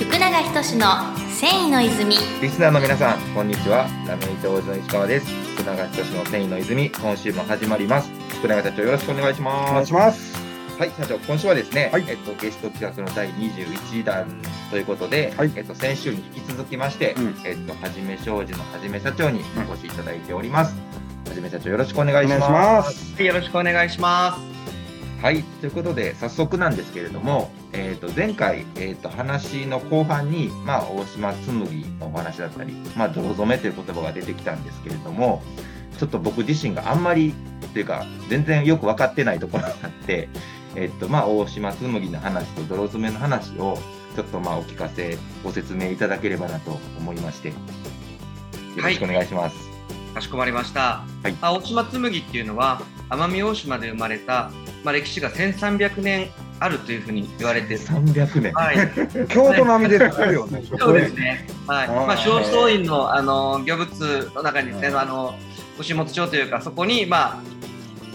福永仁の繊維の泉リスナーの皆さん、こんにちは。ラメイト王子の石川です。福永仁の繊維の泉、今週も始まります。福永社長、よろしくお願いしお願ます。いします。はい、社長、今週はですね、はいえっと、ゲスト企画の第21弾ということで、はいえっと、先週に引き続きまして、うんえっと、はじめ商事のはじめ社長にお越しいただいております。はじめ社長、よろしくお願いします。お願いします。よろしくお願いします。はい、ということで、早速なんですけれども、えー、と前回、えー、と話の後半に、まあ、大島紬のお話だったり、まあ、泥染めという言葉が出てきたんですけれども、ちょっと僕自身があんまりというか、全然よく分かってないところがあって、えーとまあ、大島紬の話と泥染めの話を、ちょっとまあお聞かせ、ご説明いただければなと思いまして、よろしくお願いします。かしこまりました。はいあ大島紬っていうのは奄美大島で生まれた、まあ、歴史が1300年あるというふうに言われてる。300年。はい、京都並みですよね。そうですね。はい。まあ、正倉院の、あの、漁物の中にですね、あの、牛本町というか、そこに、まあ、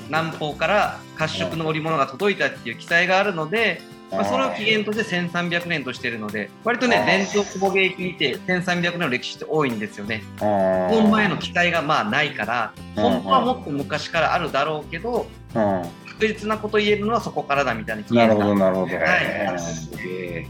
南方から褐色の織物が届いたっていう記載があるので、まあ、それを起源として1300年としているので、割とね伝統工芸品って1300年の歴史って多いんですよね。あ本前の記載がまあないから、うん本当はもっと昔からあるだろうけど、うん確実なこと言えるのはそこからだみたいななるほど、なるほど。はいすげえ。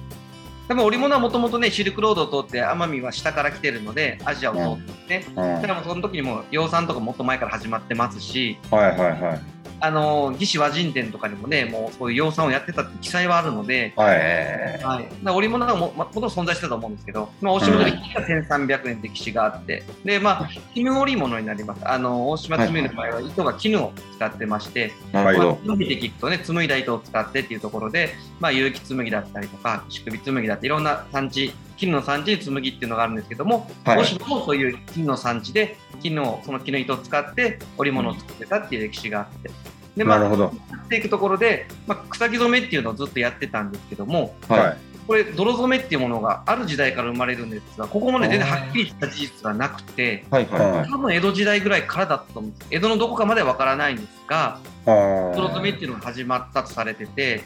でも織物はもともとね、シルクロードを通って奄美は下から来てるので、アジアを通ってね。うんだからもうその時にもう養蚕とかもっと前から始まってますし、はいはいはい。あの義士和人伝とかにもね、もうそういう養蚕をやってたって記載はあるので、はい。はい、織物がももともと存在してたと思うんですけど、まあ、大島の歴史が1300年歴史があって、で、まあ、絹織物になります。あの大島紬の場合は糸が絹を使ってまして、まあなるほど。伸びて聞くとね、紡いだ糸を使ってっていうところで、まあ、有機紬だったりとか、牛首紬だっていろんな産地、絹の産地に紬っていうのがあるんですけども、はい大島もそういう絹の産地で、絹を、その絹糸を使って織物を作ってたっていう歴史があって、で、まあ、なるほど。やっていくところで、まあ、草木染めっていうのをずっとやってたんですけども、はい。これ、泥染めっていうものがある時代から生まれるんですが、ここもね、全然はっきりした事実がなくて、はいはいはい。多分江戸時代ぐらいからだったと思うんです。江戸のどこかまではわからないんですが、泥染めっていうのが始まったとされてて、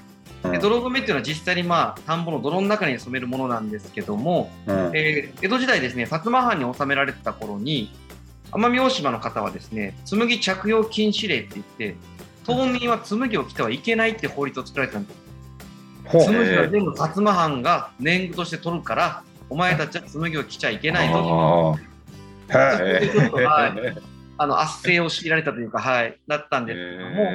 泥染めっていうのは実際にまあ田んぼの泥の中に染めるものなんですけども、うんえー江戸時代ですね、薩摩藩に治められてた頃に、奄美大島の方はですね、紬着用禁止令って言って、島民は紬を着てはいけないって法律を作られてたんです。紬は全部薩摩藩が年貢として取るから、お前たちは紬を着ちゃいけないと。あの圧政を強いられたというか、はい、だったんですけども、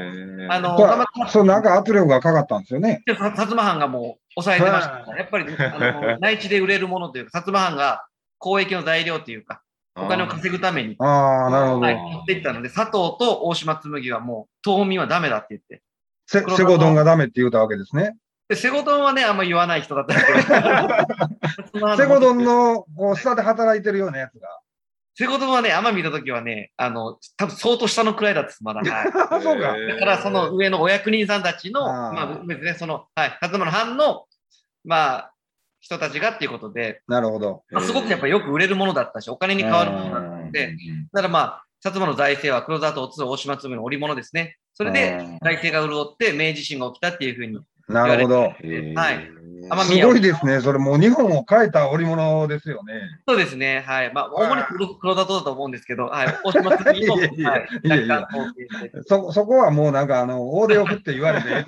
あの、たまたまそう、なんか圧力がかかったんですよね。薩摩藩がもう抑えてましたかやっぱりあの 内地で売れるものというか、薩摩藩が交易の材料というか、お金を稼ぐために、ああ、なるほどは。い、持っていったので、佐藤と大島紬はもう、島民はダメだって言って。せセゴドンがダメって言うたわけですね。で、セゴドンはね、あんま言わない人だったんですけど セゴドンのこう下で働いてるようなやつが。セゴドンはね、奄美見たときはね、あの、多分相当下の位だったです、まだ。はい あ、そうか。だからその上のお役人さんたちの、あーまあ別にね、その、はい、薩摩の藩の、まあ、人たちがっていうことで、なるほど。まあ、すごくやっぱりよく売れるものだったし、お金に変わるものだったので、だからまあ、薩摩の財政は黒沢と津大島紬の織物ですね。それでうん財政が潤って明治維新が起きたっていうふうに。なるほど。はい。奄すごいですね。それもう日本を変えた織物ですよね。そうですね。はい。まあ、主に黒黒田とだと思うんですけど、はい。大島紬も、いやいやはい。そ、そこはもうなんかあの、大手を振って言われて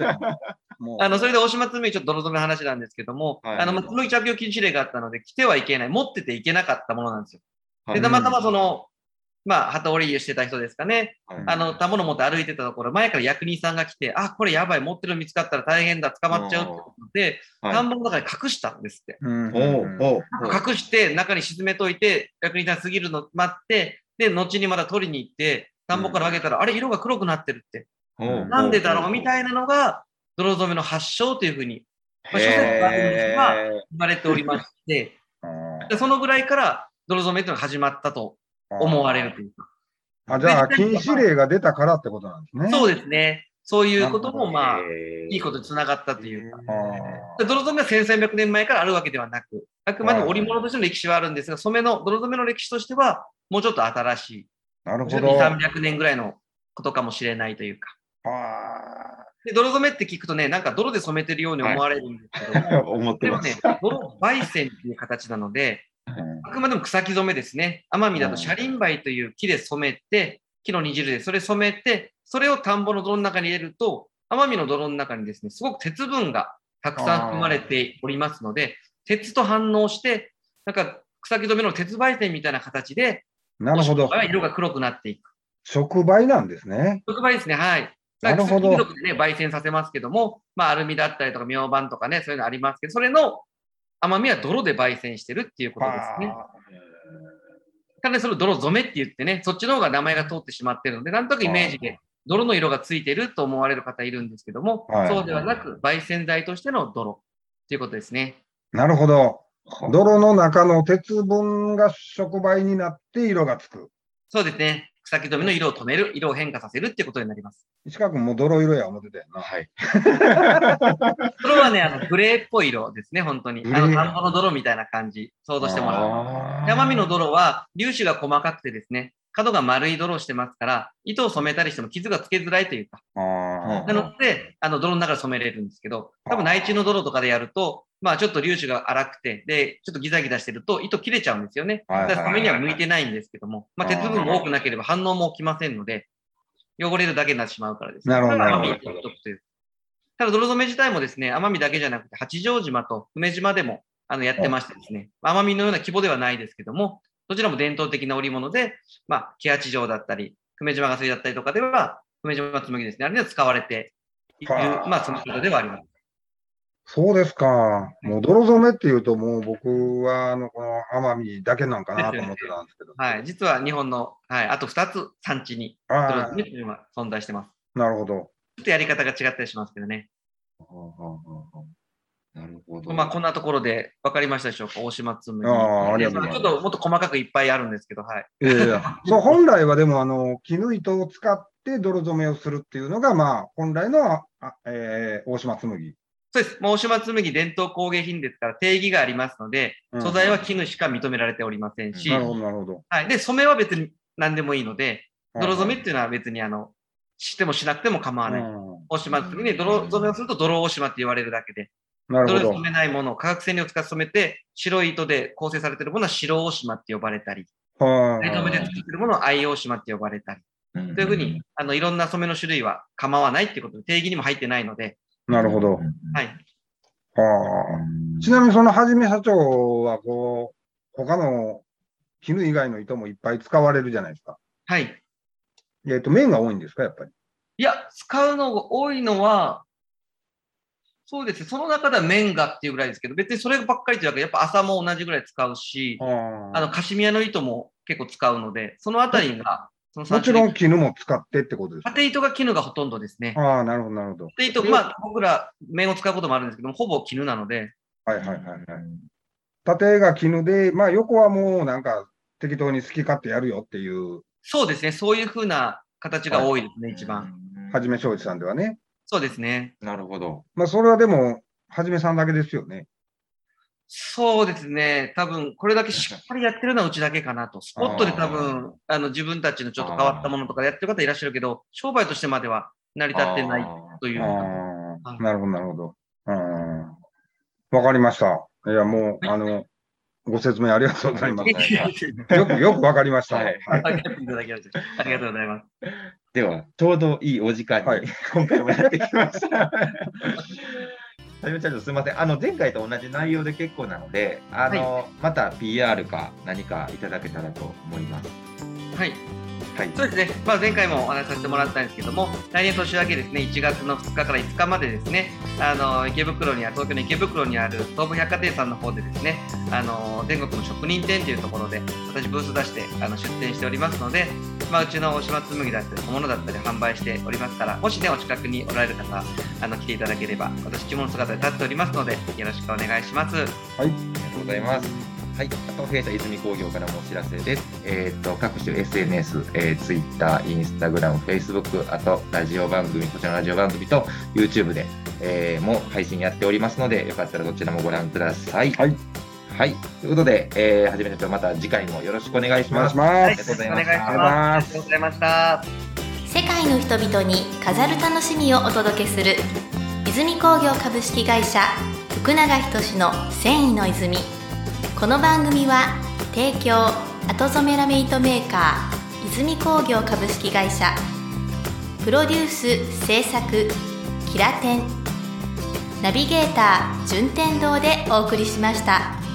あの、それで大島紬ちょっと泥染めの話なんですけども、はい。あの、まあ紬着用禁止令があったので、着てはいけない、持ってていけなかったものなんですよ。で、たまたまその、まあ、旗織りしてた人ですかね。あの、たもの持って歩いてたところ、前から役人さんが来て、あ、これやばい、持ってるの見つかったら大変だ、捕まっちゃうってことで、はい。田んぼの中に隠したんですって。隠して、中に沈めといて、役人さん過ぎるの待って、で、後にまだ取りに行って、田んぼからあげたら、あれ、色が黒くなってるって。なんでだろうみたいなのが、泥染めの発祥というふうに、まあ、諸説があるんですが、へ言われておりまして、うんでそのぐらいから泥染めというのが始まったと思われるというか。あ、じゃあ、禁止令が出たからってことなんですね。そうですね。そういうことも、なまあ、ーいいことにつながったというか。泥染めは1300年前からあるわけではなく、あくまでも織物としての歴史はあるんですが、染めの、泥染めの歴史としては、もうちょっと新しい、2、ーなるほど。300年ぐらいのことかもしれないというか。あで泥染めって聞くとね、なんか泥で染めてるように思われるんですけど、思ってます。でもね、泥焙煎っていう形なので、あくまでも草木染めですね。奄美だとシャリンバイという木で染めて、木の煮汁でそれ染めて、それを田んぼの泥の中に入れると、奄美の泥の中にですね、すごく鉄分がたくさん含まれておりますので、鉄と反応して、なんか草木染めの鉄焙煎みたいな形で、なるほど。色が黒くなっていく。触媒なんですね。触媒ですね、はい。なるほどだから草木でね、焙煎させますけども、まあ、アルミだったりとか、明板とかね、そういうのありますけど、それの甘みは泥で焙煎してるっていうことですね。はただね、それを泥染めって言ってね、そっちの方が名前が通ってしまってるので、なんとなくイメージで泥の色がついてると思われる方いるんですけども、はいそうではなく、焙煎剤としての泥っていうことですね。なるほど。泥の中の鉄分が触媒になって色がつく。そうですね。草木染めの色を止める、色を変化させるっていうことになります。石川君も泥色や思ってたよな。はい。それはね、あのグレーっぽい色ですね、本当に。あの、田んぼの泥みたいな感じ、想像してもらう。山見の泥は粒子が細かくてですね、角が丸い泥をしてますから、糸を染めたりしても傷がつけづらいというか、あなので、あの泥の中で染めれるんですけど、多分内地の泥とかでやると、まあちょっと粒子が粗くて、で、ちょっとギザギザしてると糸切れちゃうんですよね。だから染めには向いてないんですけども、まあ鉄分も多くなければ反応も起きませんので、汚れるだけになってしまうからですね。なるほど奄美に独特という。ただ泥染め自体もですね、奄美だけじゃなくて、八丈島と久米島でもあのやってましてですね、奄美のような規模ではないですけども、どちらも伝統的な織物で、まあ、木八丈だったり、久米島がすりだったりとかでは、久米島紬ですね、あれには使われている、はあまあ、そのことではあります。そうですか。もう泥染めっていうと、もう僕はあのこの奄美だけなんかなと思ってたんですけど。はい。実は日本の、はい、あと2つ産地に、泥あ染めというのは存在してます。あ、なるほど。ちょっとやり方が違ったりしますけどね。なるほど。まあ、こんなところで分かりましたでしょうか、大島紬。ああありがとうございますちょっともっと細かくいっぱいあるんですけど、はい。いやいや、そう、本来はでも、あの、絹糸を使って泥染めをするっていうのが、まあ、本来の、あえー大島紬。そうです。もう大島紬伝統工芸品ですから定義がありますので、うん素材は絹しか認められておりませんし、なるほど、なるほど。はい。で、染めは別に何でもいいので、泥染めめっていうのは別にあの、してもしなくても構わない。うん大島紬に泥染めをすると泥大島って言われるだけで、なるほど泥で染。めないものを化学染料を使って染めて、白い糸で構成されているものは白大島って呼ばれたり、は藍染めで作っているものは藍大島って呼ばれたり、うんというふうに、あの、いろんな染めの種類は構わないっていうことで、定義にも入ってないので、なるほど。はい。はあ。ちなみに、そのはじめ社長は、こう、他の絹以外の糸もいっぱい使われるじゃないですか。はい。えっと、綿が多いんですか、やっぱり？いや、使うのが多いのは、そうですね、その中では綿がっていうぐらいですけど、別にそればっかりというわけで、やっぱ朝も同じぐらい使うし、はあの、カシミヤの糸も結構使うので、そのあたりが、そのもちろんん、絹も使ってってことですか？縦糸が絹がほとんどですね。ああ、なるほど、なるほど。縦糸、まあ、僕ら綿を使うこともあるんですけども、ほぼ絹なので、はいはいはいはい。縦が絹で、まあ横はもうなんか適当に好き勝手やるよっていう、そうですね、そういうふうな形が多いですね、一番。。はじめ庄司さんではね。そうですね。なるほど。まあそれはでも、はじめさんだけですよね。そうですね。多分、これだけしっかりやってるのはうちだけかなと。スポットで多分、あの、自分たちのちょっと変わったものとかやってる方いらっしゃるけど、商売としてまでは成り立ってないという。なるほど、なるほど。うん。わかりました。いや、もう、あの、ご説明ありがとうございます。よく、よくわかりました。はいありがとうございます。ありがとうございます。では、ちょうどいいお時間に、はい今回もやってきました。はじめちゃんとすみません。あの、前回と同じ内容で結構なので、あの、また PR か何かいただけたらと思います。はい。はい。そうですね。まあ、前回もお話しさせてもらったんですけども、来年年明けですね、1月の2日から5日までですね、あの、池袋にある、東京の池袋にある東武百貨店さんの方でですね、あの、全国の職人店というところで、私ブース出して、あの、出店しておりますので、まあ、うちの大島紬だったり、小物だったり販売しておりますから、もしね、お近くにおられる方、あの、来ていただければ、私、着物姿で立っておりますので、よろしくお願いします。ありがとうございます。はい、あと弊社泉工業からもお知らせです。えっ、と各種 SNS、えー、Twitter、Instagram、Facebook、あとラジオ番組、こちらのラジオ番組と YouTube で、えーも配信やっておりますので、よかったらどちらもご覧ください。はい。はい、ということで、えー、はじめ社長また次回もよろしくお願いします。いします。ありがとうございましたお願いします。ありがとうございました。世界の人々に飾る楽しみをお届けする泉工業株式会社福永仁の繊維の泉この番組は提供後染めラメイトメーカー泉工業株式会社プロデュース制作キラテンナビゲーター順天堂でお送りしました。